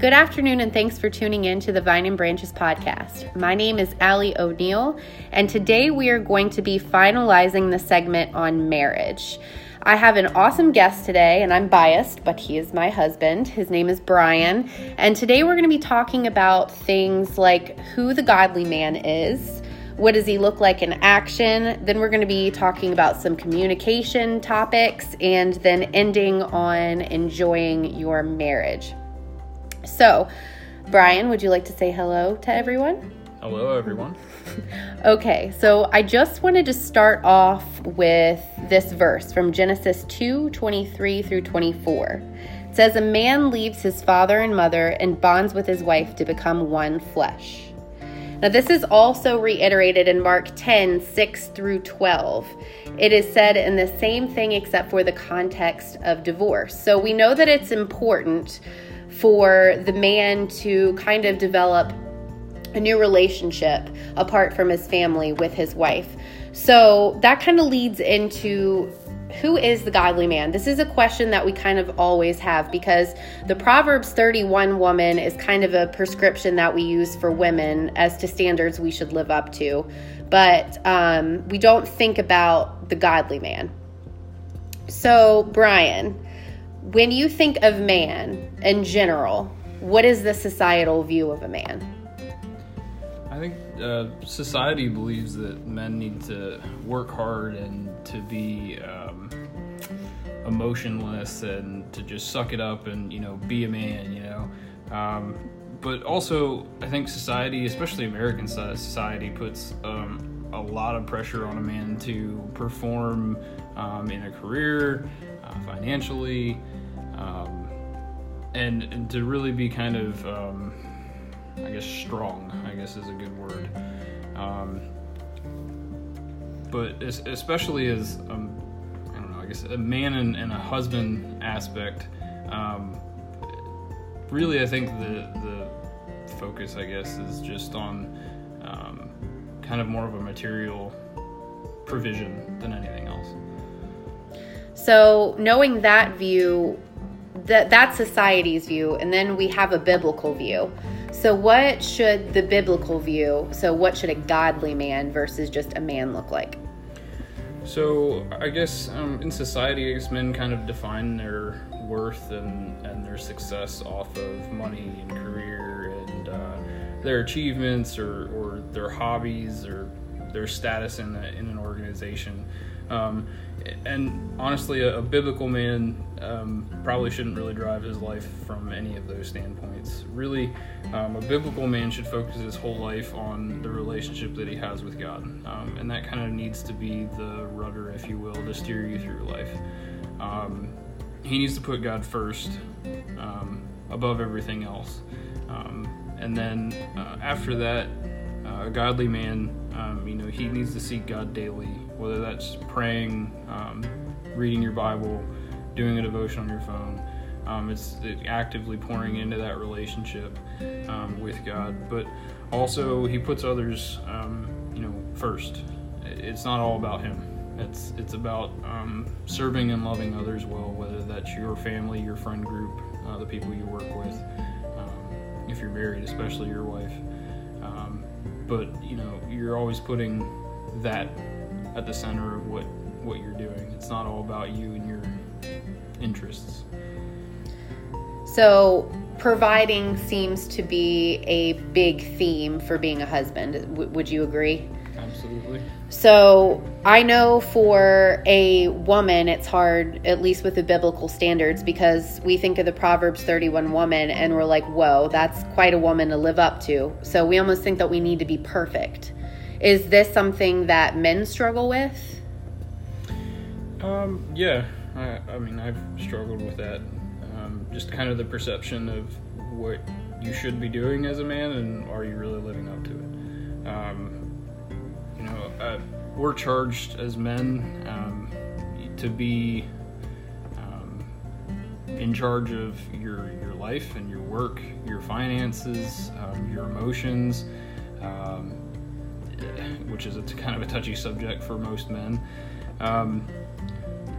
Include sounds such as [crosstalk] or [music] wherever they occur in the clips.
Good afternoon, and thanks for tuning in to the Vine and Branches podcast. My name is Allie O'Neill, and today we are going to be finalizing the segment on marriage. I have an awesome guest today, and I'm biased, but he is my husband. His name is Brian, and today we're going to be talking about things like who the godly man is. What does he look like in action? Then we're going to be talking about some communication topics and then ending on enjoying your marriage. So, Brian, would you like to say hello to everyone? Hello, everyone. [laughs] okay, so I just wanted to start off with this verse from Genesis 2 23 through 24. It says, A man leaves his father and mother and bonds with his wife to become one flesh. Now, this is also reiterated in Mark 10 6 through 12. It is said in the same thing except for the context of divorce. So we know that it's important for the man to kind of develop a new relationship apart from his family with his wife. So that kind of leads into who is the godly man? This is a question that we kind of always have because the Proverbs 31 woman is kind of a prescription that we use for women as to standards we should live up to. But um, we don't think about the godly man. So, Brian, when you think of man in general, what is the societal view of a man? I think uh, society believes that men need to work hard and to be um, emotionless and to just suck it up and you know be a man, you know. Um, but also, I think society, especially American society, puts um, a lot of pressure on a man to perform um, in a career, uh, financially um, and, and, to really be kind of, um, I guess, strong. I guess is a good word. Um, but especially as um, I don't know, I guess a man and, and a husband aspect. Um, really, I think the the focus, I guess, is just on kind of more of a material provision than anything else. So, knowing that view, that that's society's view and then we have a biblical view. So what should the biblical view so what should a godly man versus just a man look like? So i guess um, in society i guess men kind of define their worth and, and their success off of money and career and uh, their achievements or, or their hobbies or their status in, a, in an organization um, and honestly, a, a biblical man um, probably shouldn't really drive his life from any of those standpoints. Really, um, a biblical man should focus his whole life on the relationship that he has with God. Um, and that kind of needs to be the rudder, if you will, to steer you through life. Um, he needs to put God first um, above everything else. And then uh, after that, uh, a godly man, you know, he needs to seek God daily whether that's praying, um, reading your Bible, doing a devotion on your phone. Um, it's actively pouring into that relationship um, with God, but also He puts others, um, you know, first. It's not all about Him. It's it's about um, serving and loving others well, whether that's your family, your friend group, uh, the people you work with, um, if you're married, especially your wife. but you know, you're always putting that at the center of what what you're doing. It's not all about you and your interests. So, providing seems to be a big theme for being a husband. W- would you agree? Absolutely. So, I know for a woman, it's hard, at least with the biblical standards, because we think of the Proverbs 31 woman and we're like, whoa, that's quite a woman to live up to. So, we almost think that we need to be perfect. Is this something that men struggle with? Um, yeah, I, I mean, I've struggled with that. Um, just kind of the perception of what you should be doing as a man and are you really living up to it? Um, you know, we're charged as men um, to be um, in charge of your your life and your work, your finances, um, your emotions. Um, which is a kind of a touchy subject for most men. Um,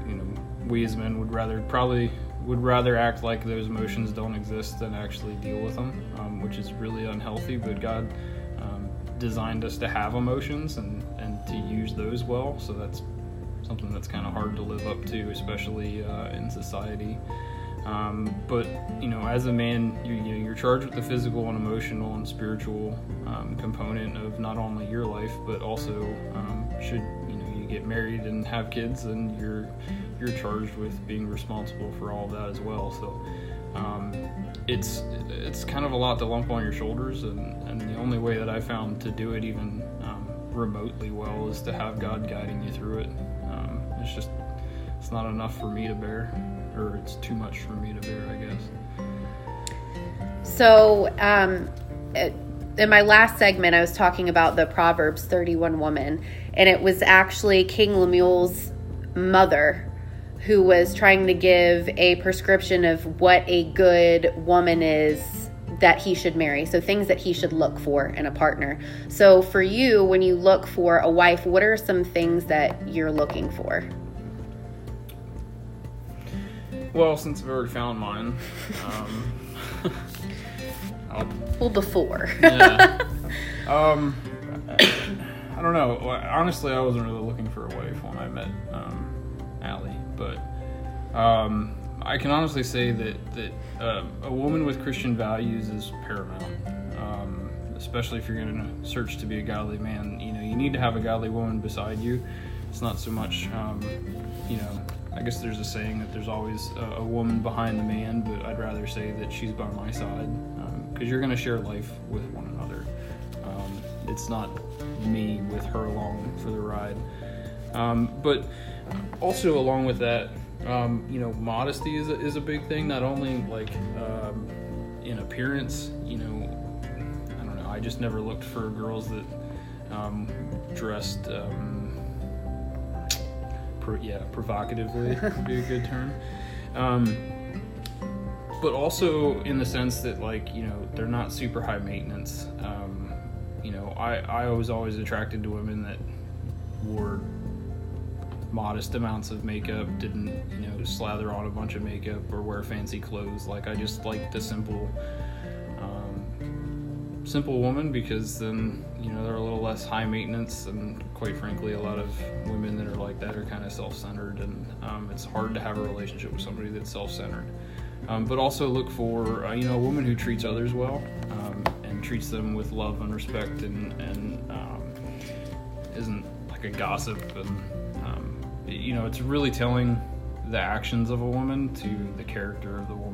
you know, we as men would rather probably would rather act like those emotions don't exist than actually deal with them, um, which is really unhealthy. But God um, designed us to have emotions and, and to use those well. So that's something that's kind of hard to live up to, especially uh, in society. Um, but you know, as a man, you, you know, you're charged with the physical and emotional and spiritual um, component of not only your life, but also um, should you know you get married and have kids, and you're you're charged with being responsible for all of that as well. So um, it's it's kind of a lot to lump on your shoulders, and, and the only way that I found to do it even um, remotely well is to have God guiding you through it. Um, it's just it's not enough for me to bear or it's too much for me to bear, I guess. So, um, in my last segment, I was talking about the Proverbs 31 woman, and it was actually King Lemuel's mother who was trying to give a prescription of what a good woman is that he should marry. So, things that he should look for in a partner. So, for you, when you look for a wife, what are some things that you're looking for? Well, since I've already found mine, um, I'll, well, before. yeah. Um, I don't know. Honestly, I wasn't really looking for a wife when I met um, Allie, but um, I can honestly say that that uh, a woman with Christian values is paramount. Um, especially if you're going to search to be a godly man, you know, you need to have a godly woman beside you. It's not so much, um, you know, I guess there's a saying that there's always a, a, woman behind the man, but I'd rather say that she's by my side because um, you're going to share life with one another. Um, it's not me with her along for the ride. Um, but also, along with that, um, you know, modesty is a, is a big thing. Not only like um, in appearance, you know, I don't know. I just never looked for girls that um, dressed yeah, provocatively would be a good term. Um, but also in the sense that like you know they're not super high maintenance. Um, you know, I I was always attracted to women that wore modest amounts of makeup, didn't you know slather on a bunch of makeup or wear fancy clothes. Like I just like the simple simple woman because then you know they're a little less high maintenance and quite frankly a lot of women that are like that are kind of self-centered and um, it's hard to have a relationship with somebody that's self-centered um, but also look for uh, you know a woman who treats others well um, and treats them with love and respect and, and um, isn't like a gossip and um, you know it's really telling the actions of a woman to the character of the woman.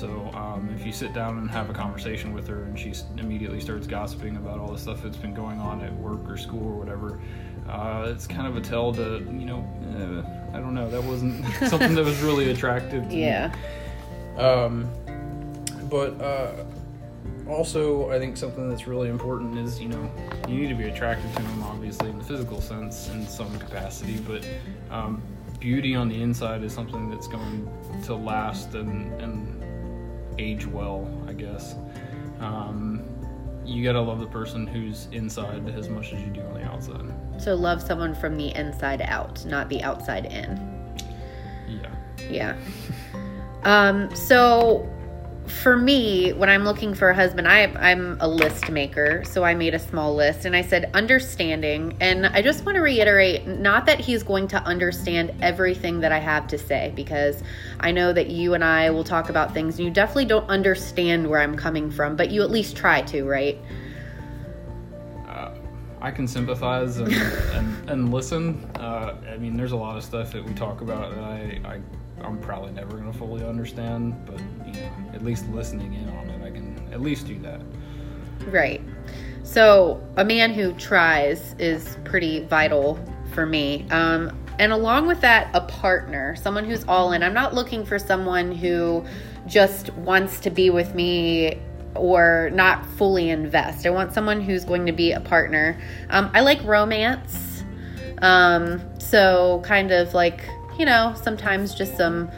So um, if you sit down and have a conversation with her and she immediately starts gossiping about all the stuff that's been going on at work or school or whatever, uh, it's kind of a tell to you know uh, I don't know that wasn't [laughs] something that was really attractive. to yeah. Me. Um, but uh, also I think something that's really important is you know you need to be attracted to them obviously in the physical sense in some capacity, but um, beauty on the inside is something that's going to last and, and age well, I guess. Um, you gotta love the person who's inside as much as you do on the outside. So love someone from the inside out, not the outside in. Yeah. Yeah. [laughs] Um, so for me, when I'm looking for a husband, I, I'm a list maker. So I made a small list and I said understanding. And I just want to reiterate not that he's going to understand everything that I have to say, because I know that you and I will talk about things and you definitely don't understand where I'm coming from, but you at least try to, right? Uh, I can sympathize and, and, and listen. Uh, I mean, there's a lot of stuff that we talk about that I, I I'm probably never going to fully understand, but you know, at least listening in on it, I can at least do that. Right. So a man who tries is pretty vital for me. Um, and along with that, a partner, someone who's all in. I'm not looking for someone who just wants to be with me or not fully invest. I want someone who's going to be a partner. Um, I like romance. Um, so kind of like you know, sometimes just some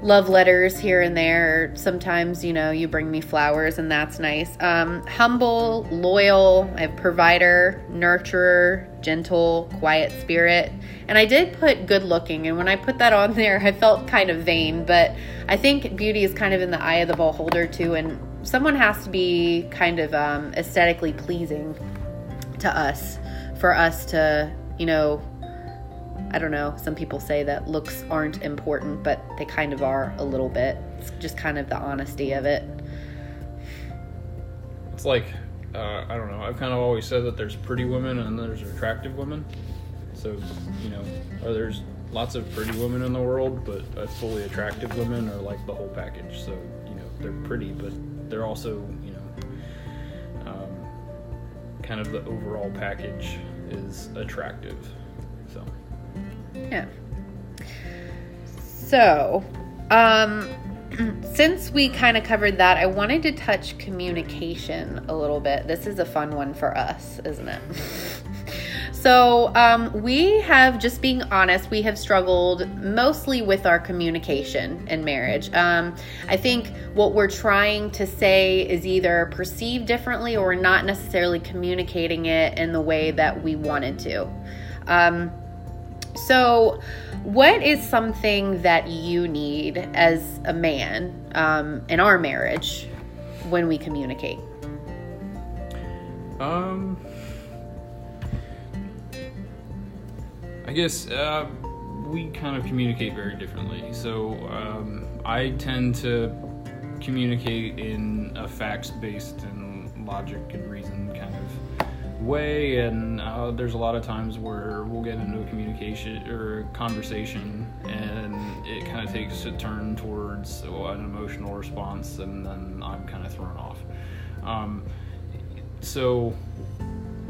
love letters here and there. Sometimes, you know, you bring me flowers and that's nice. Um, humble, loyal, I have provider, nurturer, gentle, quiet spirit. And I did put good looking. And when I put that on [laughs] there, I felt kind of vain. But I think beauty is kind of in the eye of the beholder too. And someone has to be kind of um, aesthetically pleasing to us for us to, you know, I don't know, some people say that looks aren't important, but they kind of are a little bit. It's just kind of the honesty of it. It's like, uh, I don't know, I've kind of always said that there's pretty women and there's attractive women. So, you know, there's lots of pretty women in the world, but fully attractive women are like the whole package. So, you know, they're pretty, but they're also, you know, um, kind of the overall package is attractive. Yeah. So, um, [clears throat] since we kind of covered that, I wanted to touch communication a little bit. This is a fun one for us, isn't it? [laughs] so, um, we have, just being honest, we have struggled mostly with our communication in marriage. Um, I think what we're trying to say is either perceived differently or not necessarily communicating it in the way that we wanted to. Um, so, what is something that you need as a man um, in our marriage when we communicate? Um, I guess uh, we kind of communicate very differently. So, um, I tend to communicate in a facts based and logic and reason way and uh, there's a lot of times where we'll get into a communication or conversation and it kind of takes a turn towards well, an emotional response and then i'm kind of thrown off. Um, so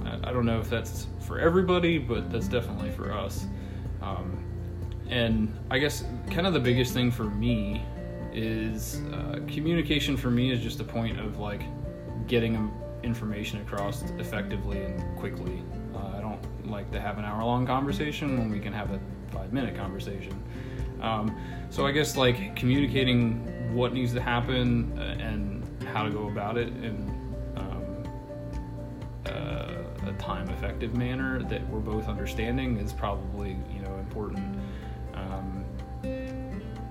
I, I, don't know if that's for everybody but that's definitely for us. Um, and i guess kind of the biggest thing for me is uh, communication for me is just a point of like getting information across effectively and quickly. Uh, I don't like to have an hour long conversation when we can have a five minute conversation. Um, so I guess like communicating what needs to happen uh, and how to go about it in um, uh, a time effective manner that we're both understanding is probably you know important. Um,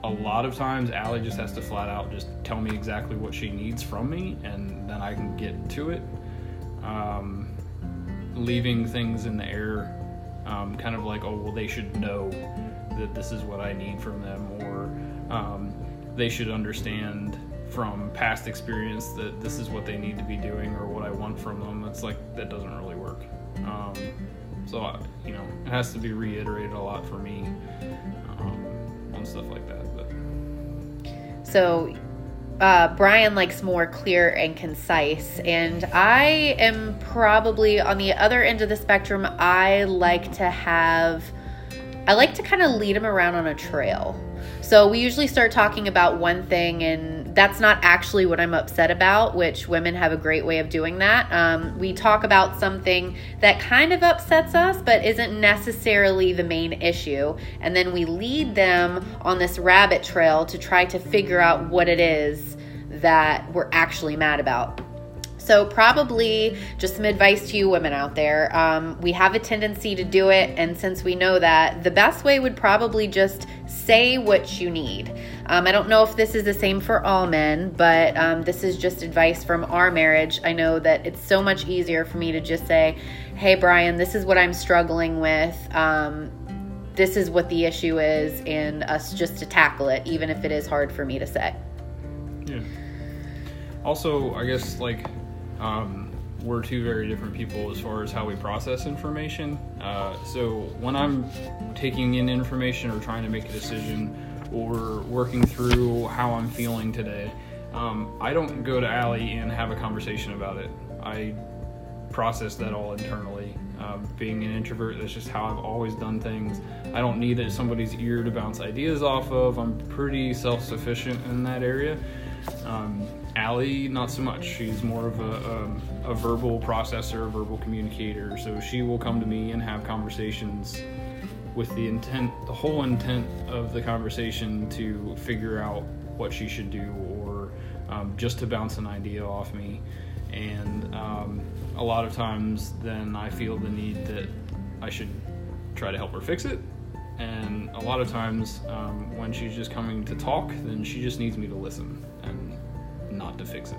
a lot of times Allie just has to flat out just tell me exactly what she needs from me and then I can get to it. Um, leaving things in the air, um, kind of like, oh, well, they should know that this is what I need from them, or um, they should understand from past experience that this is what they need to be doing or what I want from them. It's like that doesn't really work. Um, so, you know, it has to be reiterated a lot for me um, on stuff like that. So uh, Brian likes more clear and concise, and I am probably on the other end of the spectrum. I like to have, I like to kind of lead him around on a trail. So we usually start talking about one thing, and that's not actually what I'm upset about, which women have a great way of doing that. Um, we talk about something that kind of upsets us, but isn't necessarily the main issue. And then we lead them on this rabbit trail to try to figure out what it is that we're actually mad about. So, probably just some advice to you women out there. Um, we have a tendency to do it, and since we know that, the best way would probably just say what you need. Um, I don't know if this is the same for all men, but um, this is just advice from our marriage. I know that it's so much easier for me to just say, Hey, Brian, this is what I'm struggling with. Um, this is what the issue is, and us just to tackle it, even if it is hard for me to say. Yeah. Also, I guess, like, um, we're two very different people as far as how we process information. Uh, so when I'm taking in information or trying to make a decision or working through how I'm feeling today, um, I don't go to Allie and have a conversation about it. I process that all internally. Uh, being an introvert, that's just how I've always done things. I don't need somebody's ear to bounce ideas off of. I'm pretty self sufficient in that area. Um, Allie, not so much. She's more of a, a, um, a, verbal processor, verbal communicator. So she will come to me and have conversations with the intent, the whole intent of the conversation to figure out what she should do or um, just to bounce an idea off me. And um, a lot of times, then I feel the need that I should try to help her fix it. And a lot of times, um, when she's just coming to talk, then she just needs me to listen to fix it.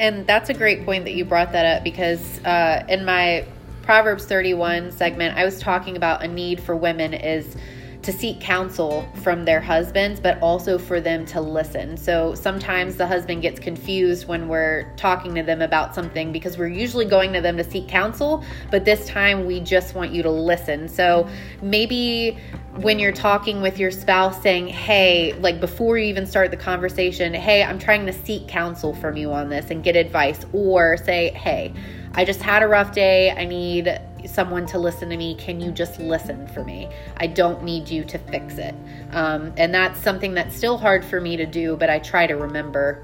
And that's a great point that you brought that up because uh, in my Proverbs 31 segment, I was talking about a need for women is to seek counsel from their husbands, but also for them to listen. So sometimes the husband gets confused when we're talking to them about something because we're usually going to them to seek counsel, but this time we just want you to listen. So maybe when you're talking with your spouse saying, Hey, like before you even start the conversation, Hey, I'm trying to seek counsel from you on this and get advice, or say, Hey, I just had a rough day. I need someone to listen to me. Can you just listen for me? I don't need you to fix it. Um, and that's something that's still hard for me to do, but I try to remember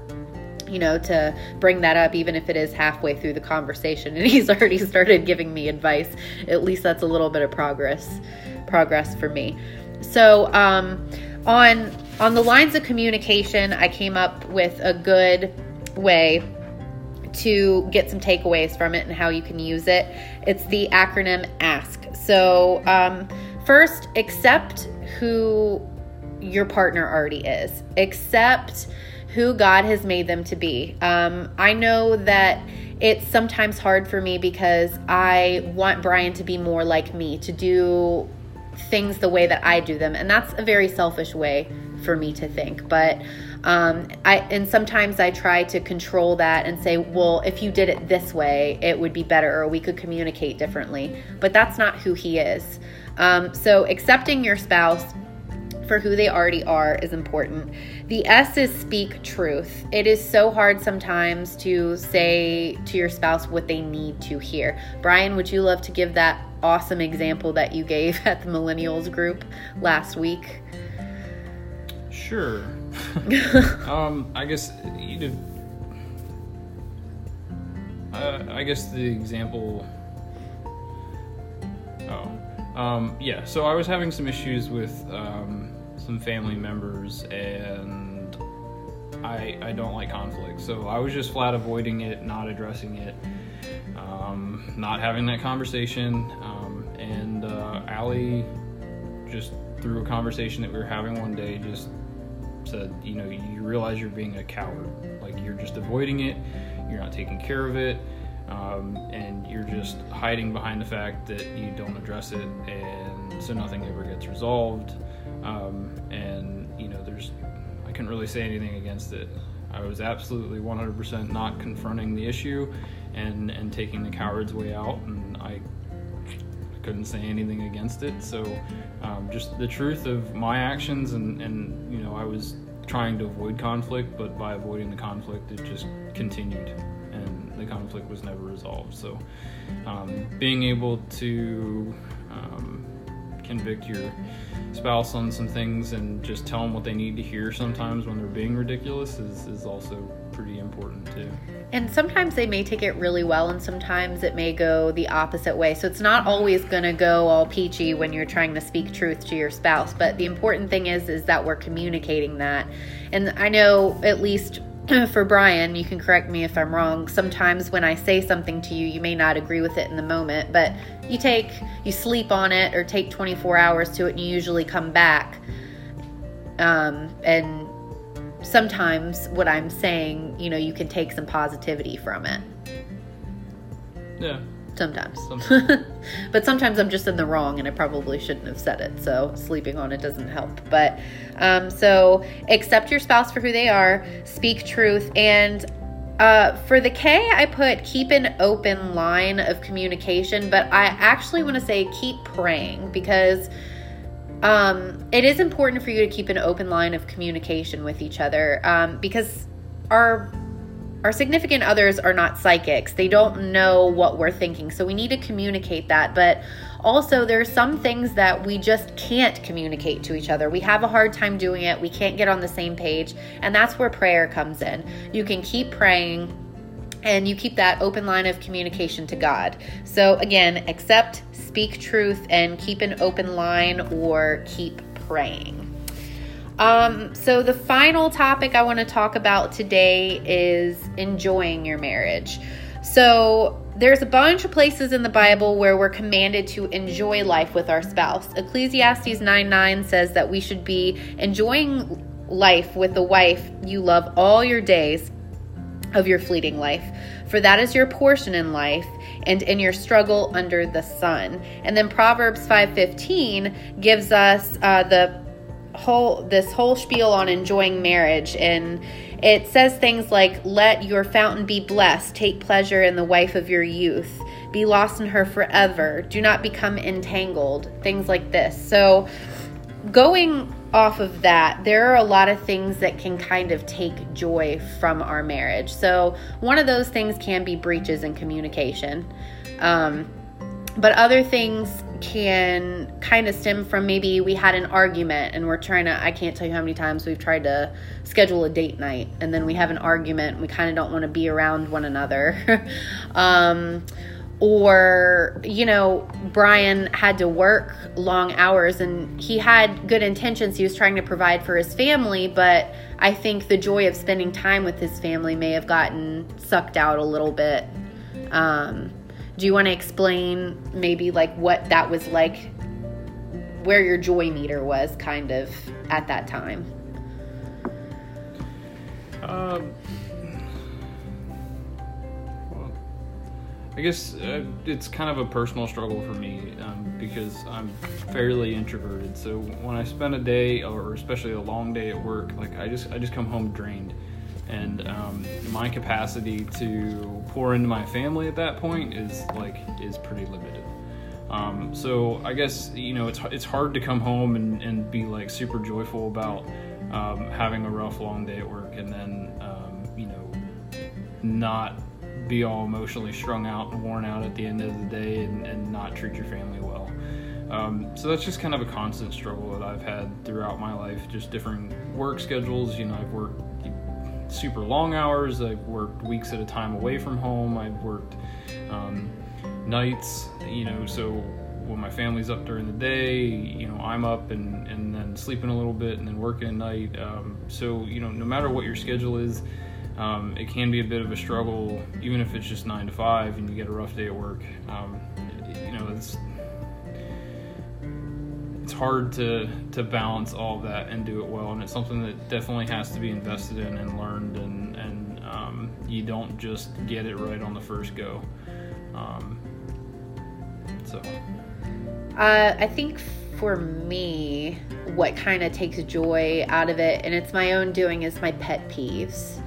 you know, to bring that up, even if it is halfway through the conversation [laughs] and he's already started giving me advice. At least that's a little bit of progress, progress for me. So, um, on on the lines of communication, I came up with a good way to get some takeaways from it and how you can use it. It's the acronym ASK. So, um, first, accept who your partner already is, accept who God has made them to be. Um, I know that it's sometimes hard for me because I want Brian to be more like me, to do things the way that I do them. And that's a very selfish way for me to think. But um, I and sometimes I try to control that and say, well, if you did it this way, it would be better, or we could communicate differently. But that's not who he is. Um, so accepting your spouse for who they already are is important. The S is speak truth. It is so hard sometimes to say to your spouse what they need to hear. Brian, would you love to give that awesome example that you gave [laughs] at the millennials group last week? Sure. [laughs] um, I guess you know, uh, I guess the example. Oh, um, yeah. So I was having some issues with um, some family members, and I I don't like conflict. So I was just flat avoiding it, not addressing it, um, not having that conversation. Um, and uh, Allie just through a conversation that we were having one day, just said, you know, you realize you're being a coward. Like you're just avoiding it, you're not taking care of it, um, and you're just hiding behind the fact that you don't address it, and so nothing ever gets resolved. Um, and you know, there's, I couldn't really say anything against it. I was absolutely 100% not confronting the issue and and taking the coward's way out, and I couldn't say anything against it. So, um, just the truth of my actions, and, and you know, I was trying to avoid conflict, but by avoiding the conflict, it just continued, and the conflict was never resolved. So, um, being able to um, convict your spouse on some things and just tell them what they need to hear sometimes when they're being ridiculous is, is also pretty important too. And sometimes they may take it really well, and sometimes it may go the opposite way. So it's not always going to go all peachy when you're trying to speak truth to your spouse. But the important thing is, is that we're communicating that. And I know at least [clears throat] for Brian, you can correct me if I'm wrong. Sometimes when I say something to you, you may not agree with it in the moment, but you take, you sleep on it or take 24 hours to it, and you usually come back. Um, and sometimes what I'm saying, you know, you can take some positivity from it. Yeah. Sometimes. sometimes. [laughs] but sometimes I'm just in the wrong and I probably shouldn't have said it. So sleeping on it doesn't help. But um, so accept your spouse for who they are, speak truth. And uh, for the K, I put keep an open line of communication. But I actually want to say keep praying because um, it is important for you to keep an open line of communication with each other um, because our our significant others are not psychics. They don't know what we're thinking. So we need to communicate that. But also, there are some things that we just can't communicate to each other. We have a hard time doing it. We can't get on the same page. And that's where prayer comes in. You can keep praying and you keep that open line of communication to God. So, again, accept, speak truth, and keep an open line or keep praying. Um, so, the final topic I want to talk about today is enjoying your marriage. So, there's a bunch of places in the Bible where we're commanded to enjoy life with our spouse. Ecclesiastes 9 9 says that we should be enjoying life with the wife you love all your days of your fleeting life, for that is your portion in life and in your struggle under the sun. And then Proverbs 5:15 gives us uh, the whole this whole spiel on enjoying marriage. And it says things like let your fountain be blessed. Take pleasure in the wife of your youth. Be lost in her forever. Do not become entangled. Things like this. So going off of that, there are a lot of things that can kind of take joy from our marriage. So, one of those things can be breaches in communication. Um, but other things can kind of stem from maybe we had an argument and we're trying to, I can't tell you how many times we've tried to schedule a date night and then we have an argument we kind of don't want to be around one another. [laughs] um, or you know brian had to work long hours and he had good intentions. He was trying to provide for his family but i think the joy of spending time with his family may have gotten sucked out a little bit. Um, do you want to explain maybe like what that was like where your joy meter was kind of at that time? Um I guess uh, it's kind of a personal struggle for me um, because I'm fairly introverted. So when I spend a day, or especially a long day at work, like I just I just come home drained, and um, my capacity to pour into my family at that point is like is pretty limited. Um, so I guess you know it's it's hard to come home and, and be like super joyful about um, having a rough long day at work, and then um, you know not be all emotionally strung out and worn out at the end of the day and, and not treat your family well. Um, so that's just kind of a constant struggle that I've had throughout my life, just different work schedules. You know, I've worked super long hours, I've worked weeks at a time away from home, I've worked um, nights, you know, so when my family's up during the day, you know, I'm up and, and then sleeping a little bit and then working at night. Um, so, you know, no matter what your schedule is, um, it can be a bit of a struggle, even if it's just nine to five and you get a rough day at work. Um, you know, it's it's hard to to balance all of that and do it well, and it's something that definitely has to be invested in and learned, and and um, you don't just get it right on the first go. Um, so, uh, I think for me, what kind of takes joy out of it, and it's my own doing, is my pet peeves.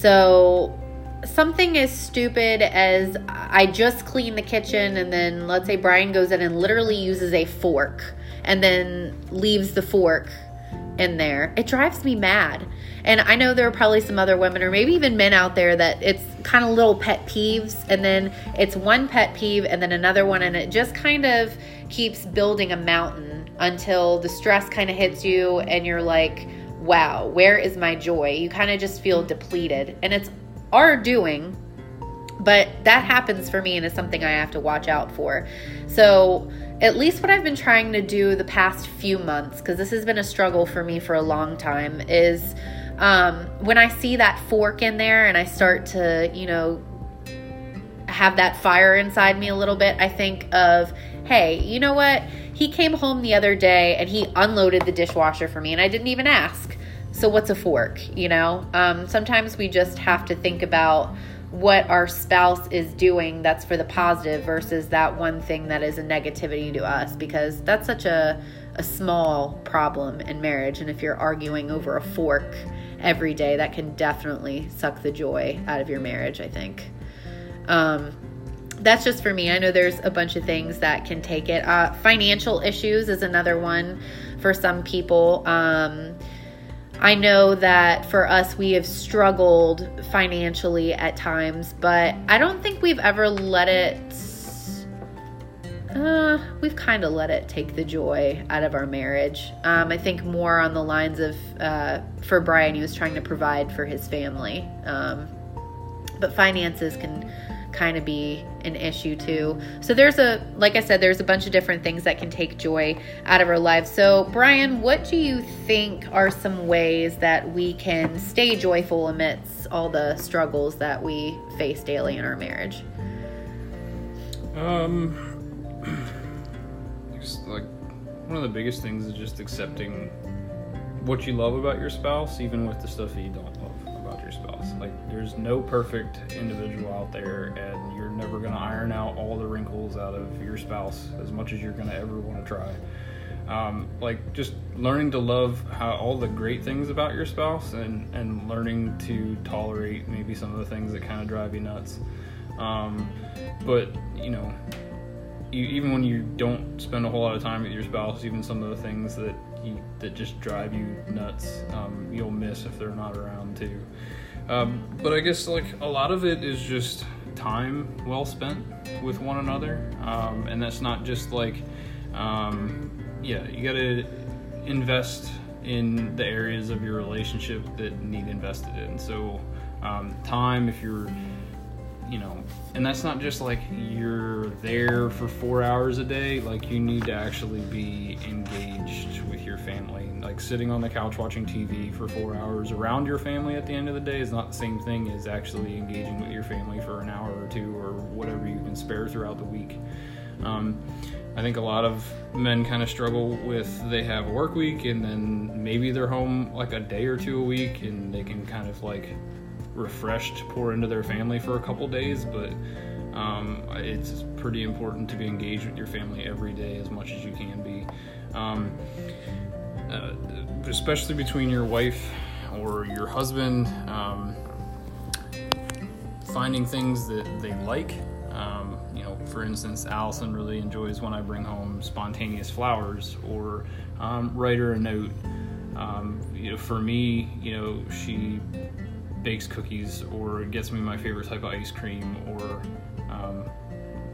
So, something as stupid as I just clean the kitchen, and then let's say Brian goes in and literally uses a fork and then leaves the fork in there. It drives me mad. And I know there are probably some other women or maybe even men out there that it's kind of little pet peeves and then it's one pet peeve and then another one and it just kind of keeps building a mountain until the stress kind of hits you and you're like, wow, where is my joy? You kind of just feel depleted. And it's our doing, but that happens for me and is something I have to watch out for. So, at least what I've been trying to do the past few months, because this has been a struggle for me for a long time, is um, when I see that fork in there and I start to, you know, have that fire inside me a little bit, I think of, hey, you know what? He came home the other day and he unloaded the dishwasher for me and I didn't even ask. So, what's a fork? You know, um, sometimes we just have to think about what our spouse is doing that's for the positive versus that one thing that is a negativity to us because that's such a, a small problem in marriage. And if you're arguing over a fork every day, that can definitely suck the joy out of your marriage, I think. Um, that's just for me. I know there's a bunch of things that can take it. Uh, financial issues is another one for some people. Um, I know that for us, we have struggled financially at times, but I don't think we've ever let it. Uh, we've kind of let it take the joy out of our marriage. Um, I think more on the lines of uh, for Brian, he was trying to provide for his family. Um, but finances can kind of be an issue too. So there's a like I said there's a bunch of different things that can take joy out of our lives. So Brian, what do you think are some ways that we can stay joyful amidst all the struggles that we face daily in our marriage? Um [clears throat] like one of the biggest things is just accepting what you love about your spouse even with the stuff that you don't spouse. Like, there's no perfect individual out there, and you're never going to iron out all the wrinkles out of your spouse as much as you're going to ever want to try. Um, like, just learning to love how all the great things about your spouse and, and learning to tolerate maybe some of the things that kind of drive you nuts. Um, but, you know, you, even when you don't spend a whole lot of time with your spouse, even some of the things that you, that just drive you nuts, um, you'll miss if they're not around too. Um, but I guess like a lot of it is just time well spent with one another, um, and that's not just like, um, yeah, you got to invest in the areas of your relationship that need invested in. So um, time, if you're you know, and that's not just like you're there for four hours a day. Like you need to actually be engaged with your family. Like sitting on the couch watching TV for four hours around your family at the end of the day is not the same thing as actually engaging with your family for an hour or two or whatever you can spare throughout the week. Um, I think a lot of men kind of struggle with they have a work week and then maybe they're home like a day or two a week and they can kind of like refreshed pour into their family for a couple days, but um, it's pretty important to be engaged with your family every day as much as you can be. Um, uh, especially between your wife or your husband, um, finding things that they like. Um, you know, for instance, Allison really enjoys when I bring home spontaneous flowers or um, write her a note. Um, you know, for me, you know, she bakes cookies or gets me my favorite type of ice cream or um,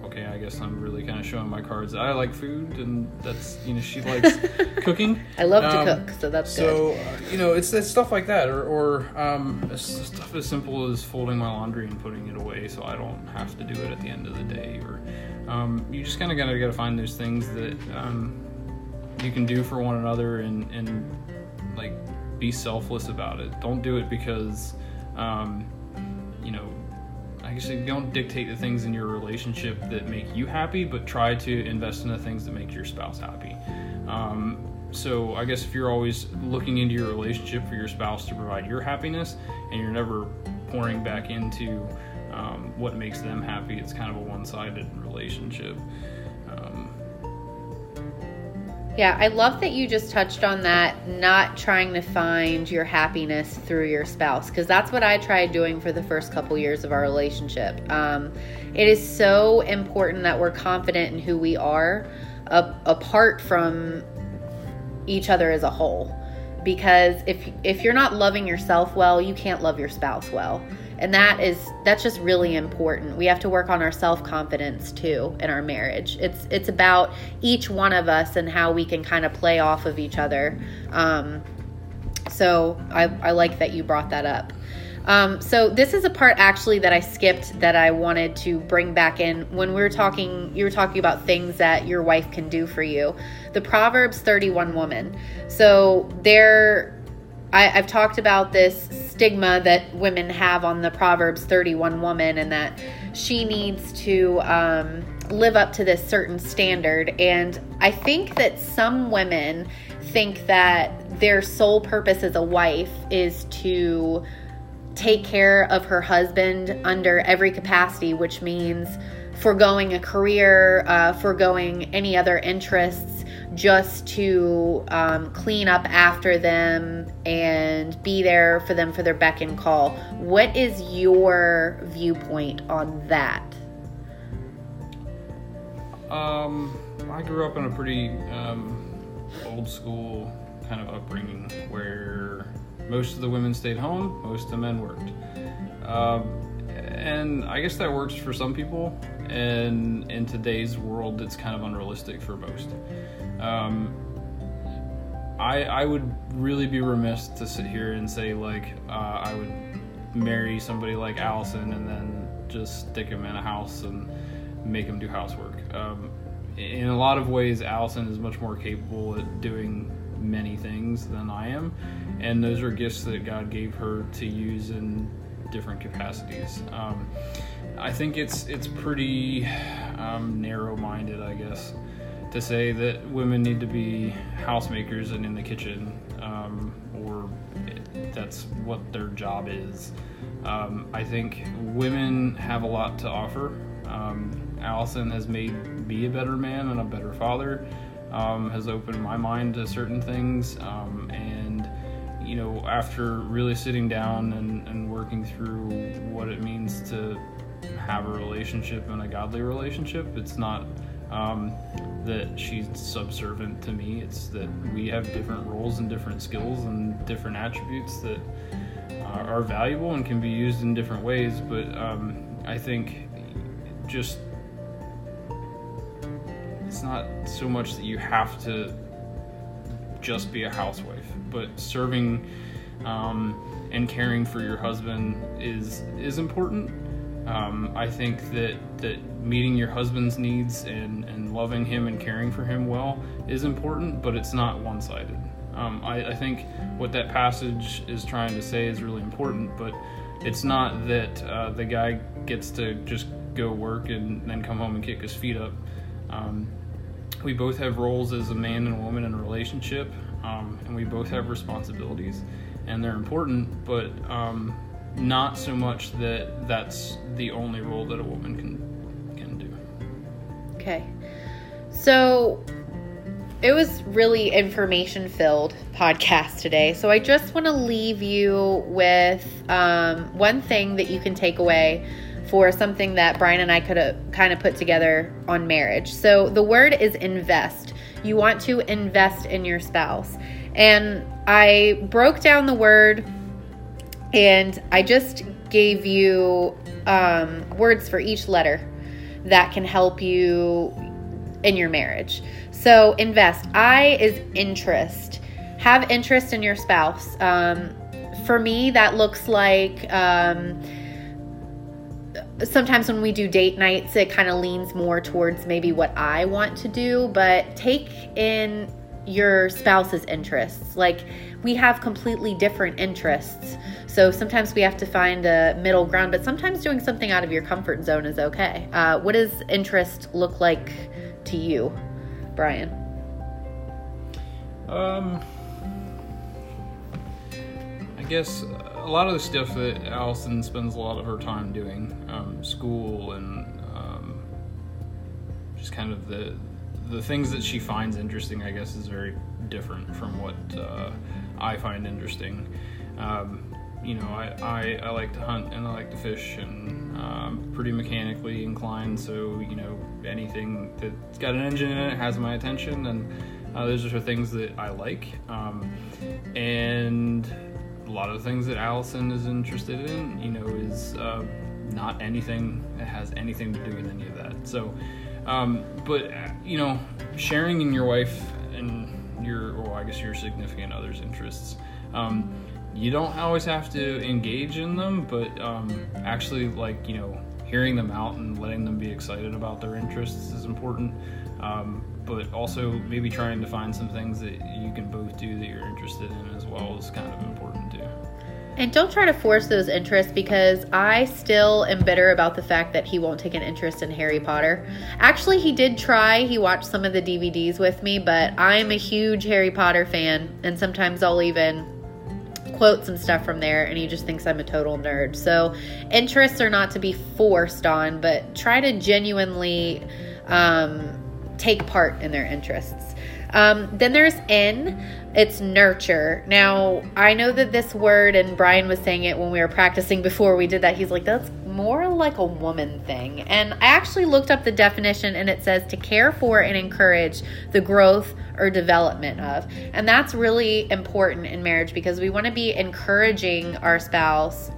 okay i guess i'm really kind of showing my cards i like food and that's you know she [laughs] likes cooking. I love um, to cook so that's so uh, you know it's, it's stuff like that or, or um, stuff as simple as folding my laundry and putting it away so i don't have to do it at the end of the day or um, you just kind of gotta gotta find those things that um, you can do for one another and and like be selfless about it. Don't do it because um, you know, I guess don't dictate the things in your relationship that make you happy, but try to invest in the things that make your spouse happy. Um, so I guess if you're always looking into your relationship for your spouse to provide your happiness, and you're never pouring back into um, what makes them happy, it's kind of a one-sided relationship. Yeah, I love that you just touched on that, not trying to find your happiness through your spouse, because that's what I tried doing for the first couple years of our relationship. Um, it is so important that we're confident in who we are, uh, apart from each other as a whole. Because if if you're not loving yourself well, you can't love your spouse well and that is that's just really important we have to work on our self-confidence too in our marriage it's it's about each one of us and how we can kind of play off of each other um, so I, I like that you brought that up um, so this is a part actually that I skipped that I wanted to bring back in when we were talking. You were talking about things that your wife can do for you. The Proverbs 31 woman. So there I, have talked about this stigma that women have on the Proverbs 31 woman and that she needs to um, live up to this certain standard. And I think that some women think that their sole purpose as a wife is to take care of her husband under every capacity, which means foregoing a career, uh, foregoing any other interests just to um, clean up after them and be there for them for their beck and call. What is your viewpoint on that? Um, I grew up in a pretty um, old school kind of upbringing where most of the women stayed home, most of the men worked. Um, and I guess that works for some people, and in today's world, it's kind of unrealistic for most. Um, I I would really be remiss to sit here and say like uh, I would marry somebody like Allison and then just stick him in a house and make him do housework. Um, in a lot of ways, Allison is much more capable at doing many things than I am, and those are gifts that God gave her to use in different capacities. Um, I think it's it's pretty um, narrow-minded, I guess, to say that women need to be housemakers and in the kitchen, um, or that's what their job is. Um, I think women have a lot to offer. Um, Allison has made me a better man and a better father. Um, has opened my mind to certain things, um, and you know, after really sitting down and, and working through what it means to have a relationship and a godly relationship, it's not um, that she's subservient to me. It's that we have different roles and different skills and different attributes that uh, are valuable and can be used in different ways. But um, I think just it's not so much that you have to just be a housewife, but serving um, and caring for your husband is is important. Um, I think that that meeting your husband's needs and, and loving him and caring for him well is important, but it's not one sided. Um, I, I, think what that passage is trying to say is really important, but it's not that uh, the guy gets to just go work and then come home and kick his feet up. Um, we both have roles as a man and a woman in a relationship, um, and we both have responsibilities, and they're important, but um, not so much that that's the only role that a woman can can do. Okay, so it was really information filled podcast today. So I just want to leave you with um, one thing that you can take away for something that Brian and I could have kind of put together on marriage. So the word is invest. You want to invest in your spouse. And I broke down the word and I just gave you um, words for each letter that can help you in your marriage. So, invest. I is interest. Have interest in your spouse. Um, for me, that looks like um, sometimes when we do date nights, it kind of leans more towards maybe what I want to do, but take in your spouse's interests. Like, we have completely different interests. So sometimes we have to find a middle ground, but sometimes doing something out of your comfort zone is okay. Uh, what does interest look like to you, Brian? Um, I guess a lot of the stuff that Allison spends a lot of her time doing, um, school and um, just kind of the the things that she finds interesting, I guess, is very different from what uh, I find interesting. Um, you know, I, I, I, like to hunt and I like to fish, and I'm pretty mechanically inclined. So you know, anything that's got an engine in it has my attention, and uh, those are things that I like. Um, and a lot of the things that Allison is interested in, you know, is uh, not anything that has anything to do with any of that. So, um, but you know, sharing in your wife and your, or I guess your significant other's interests. Um, you don't always have to engage in them, but um, actually, like you know, hearing them out and letting them be excited about their interests is important. Um, but also maybe trying to find some things that you can both do that you're interested in as well is kind of important too. And don't try to force those interests because I still am bitter about the fact that he won't take an interest in Harry Potter. Actually, he did try. He watched some of the DVDs with me, but I'm a huge Harry Potter fan, and sometimes I'll even quote some stuff from there, and he just thinks I'm a total nerd. So, interests are not to be forced on, but try to genuinely. Um, take part in their interests. Um, then there's in, it's nurture. Now, I know that this word, and Brian was saying it when we were practicing before we did that. He's like, that's more like a woman thing. And I actually looked up the definition, and it says to care for and encourage the growth or development of. And that's really important in marriage because we want to be encouraging our spouse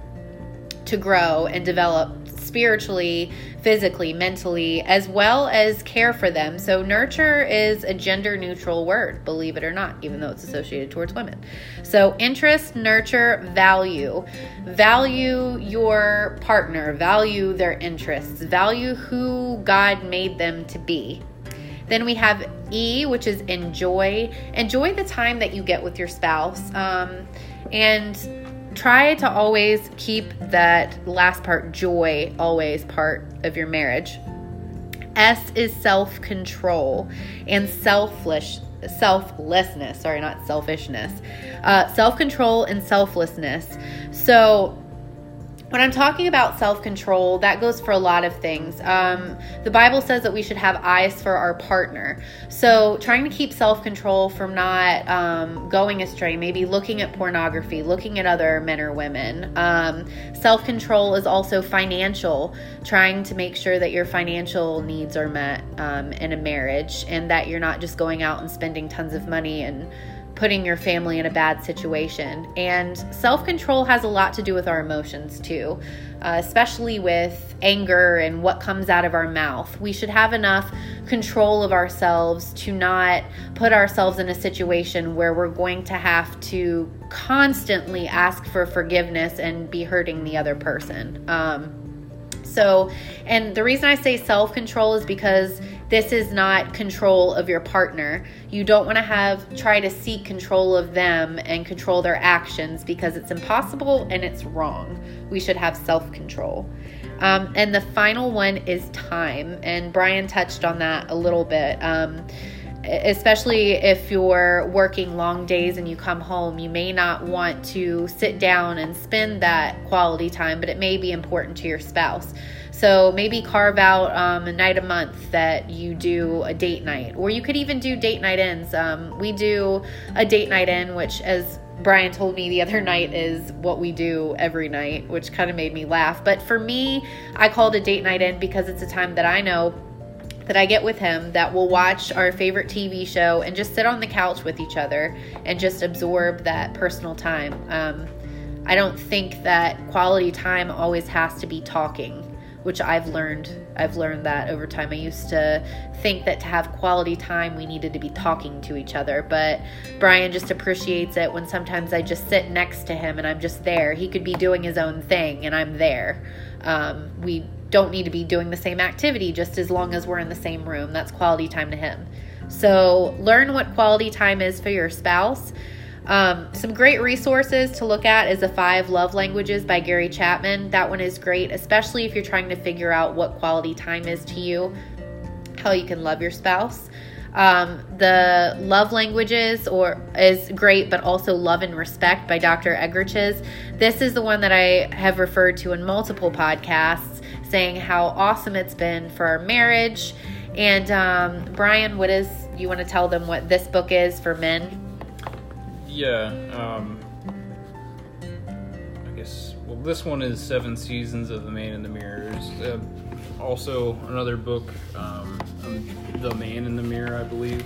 to grow and develop spiritually, physically, mentally, as well as care for them. So, nurture is a gender neutral word, believe it or not, even though it's associated towards women. So, interest, nurture, value. Value your partner, value their interests, value who God made them to be. Then we have E, which is enjoy. Enjoy the time that you get with your spouse. Um, and try to always keep that last part, joy, always part of your marriage. S is self control and selfless selflessness. Sorry, not selfishness. Uh, self control and selflessness. So when I'm talking about self control, that goes for a lot of things. Um, the Bible says that we should have eyes for our partner. So, trying to keep self control from not um, going astray, maybe looking at pornography, looking at other men or women. Um, self control is also financial, trying to make sure that your financial needs are met um, in a marriage and that you're not just going out and spending tons of money and putting your family in a bad situation. And self control has a lot to do with our emotions too, uh, especially with anger and what comes out of our mouth. We should have enough control of ourselves to not put ourselves in a situation where we're going to have to constantly ask for forgiveness and be hurting the other person. Um, so, and the reason I say self control is because this is not control of your partner. You don't want to have try to seek control of them and control their actions because it's impossible and it's wrong. We should have self control. Um, and the final one is time. And Brian touched on that a little bit. Um, especially if you're working long days and you come home, you may not want to sit down and spend that quality time, but it may be important to your spouse. So maybe carve out um, a night a month that you do a date night, or you could even do date night ins. Um, we do a date night in, which, as Brian told me the other [laughs] night, is what we do every night, which kind of made me laugh. But for me, I called a date night in because it's a time that I know that I get with him that we'll watch our favorite TV show and just sit on the couch with each other and just absorb that personal time. Um, I don't think that quality time always has to be talking which I've learned. I've learned that over time. I used to think that to have quality time, we needed to be talking to each other, but Brian just appreciates it when sometimes I just sit next to him and I'm just there. He could be doing his own thing and I'm there. Um, we don't need to be doing the same activity just as long as we're in the same room. That's quality time to him. So, learn what quality time is for your spouse um, some great resources to look at is the Five Love Languages by Gary Chapman. That one is great, especially if you're trying to figure out what quality time is to you, how you can love your spouse. Um, the love languages or is great, but also love and respect by Dr. Eggerichs. This is the one that I have referred to in multiple podcasts, saying how awesome it's been for our marriage. And um, Brian, what is you want to tell them what this book is for men? Yeah. Um, I guess. Well, this one is Seven Seasons of the Man in the Mirrors. Uh, also, another book, um, um, The Man in the Mirror, I believe,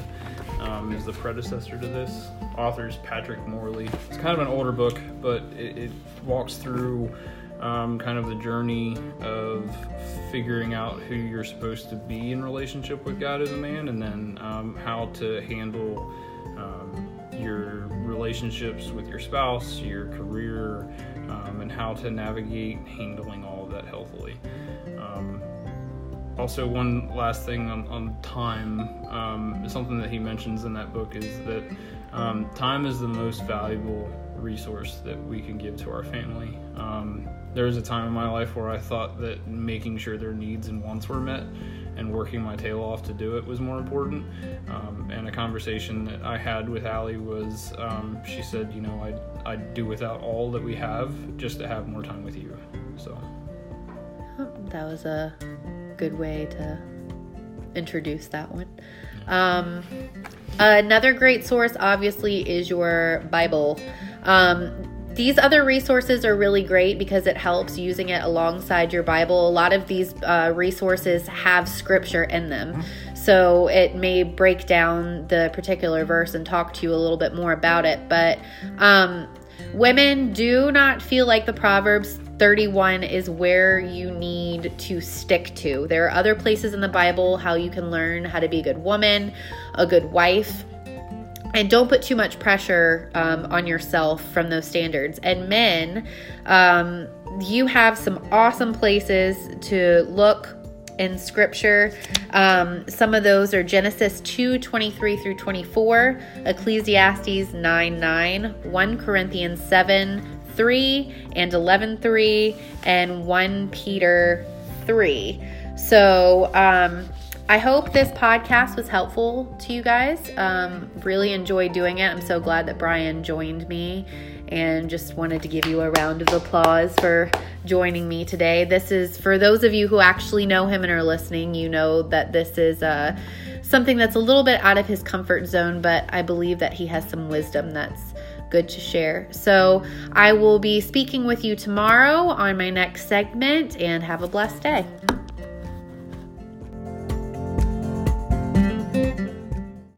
um, is the predecessor to this. Author's Patrick Morley. It's kind of an older book, but it, it walks through um, kind of the journey of figuring out who you're supposed to be in relationship with God as a man, and then um, how to handle um, your relationships with your spouse, your career, um, and how to navigate handling all of that healthily. Um, also, one last thing on, on time, um, something that he mentions in that book is that um, time is the most valuable resource that we can give to our family. Um, there was a time in my life where I thought that making sure their needs and wants were met and working my tail off to do it was more important. Um, and a conversation that I had with Allie was um, she said, you know, I'd, I'd do without all that we have just to have more time with you. So that was a good way to introduce that one. Um, another great source, obviously, is your Bible. Um, these other resources are really great because it helps using it alongside your Bible. A lot of these uh, resources have scripture in them. So it may break down the particular verse and talk to you a little bit more about it. But um, women do not feel like the Proverbs 31 is where you need to stick to. There are other places in the Bible how you can learn how to be a good woman, a good wife, and don't put too much pressure um, on yourself from those standards. And men, um, you have some awesome places to look in scripture. Um, some of those are Genesis 2 23 through 24, Ecclesiastes 9 9, 1 Corinthians 7 3 and 11 3, and 1 Peter 3. So, um, I hope this podcast was helpful to you guys. Um, really enjoyed doing it. I'm so glad that Brian joined me and just wanted to give you a round of applause for joining me today. This is for those of you who actually know him and are listening, you know that this is uh, something that's a little bit out of his comfort zone, but I believe that he has some wisdom that's good to share. So I will be speaking with you tomorrow on my next segment and have a blessed day.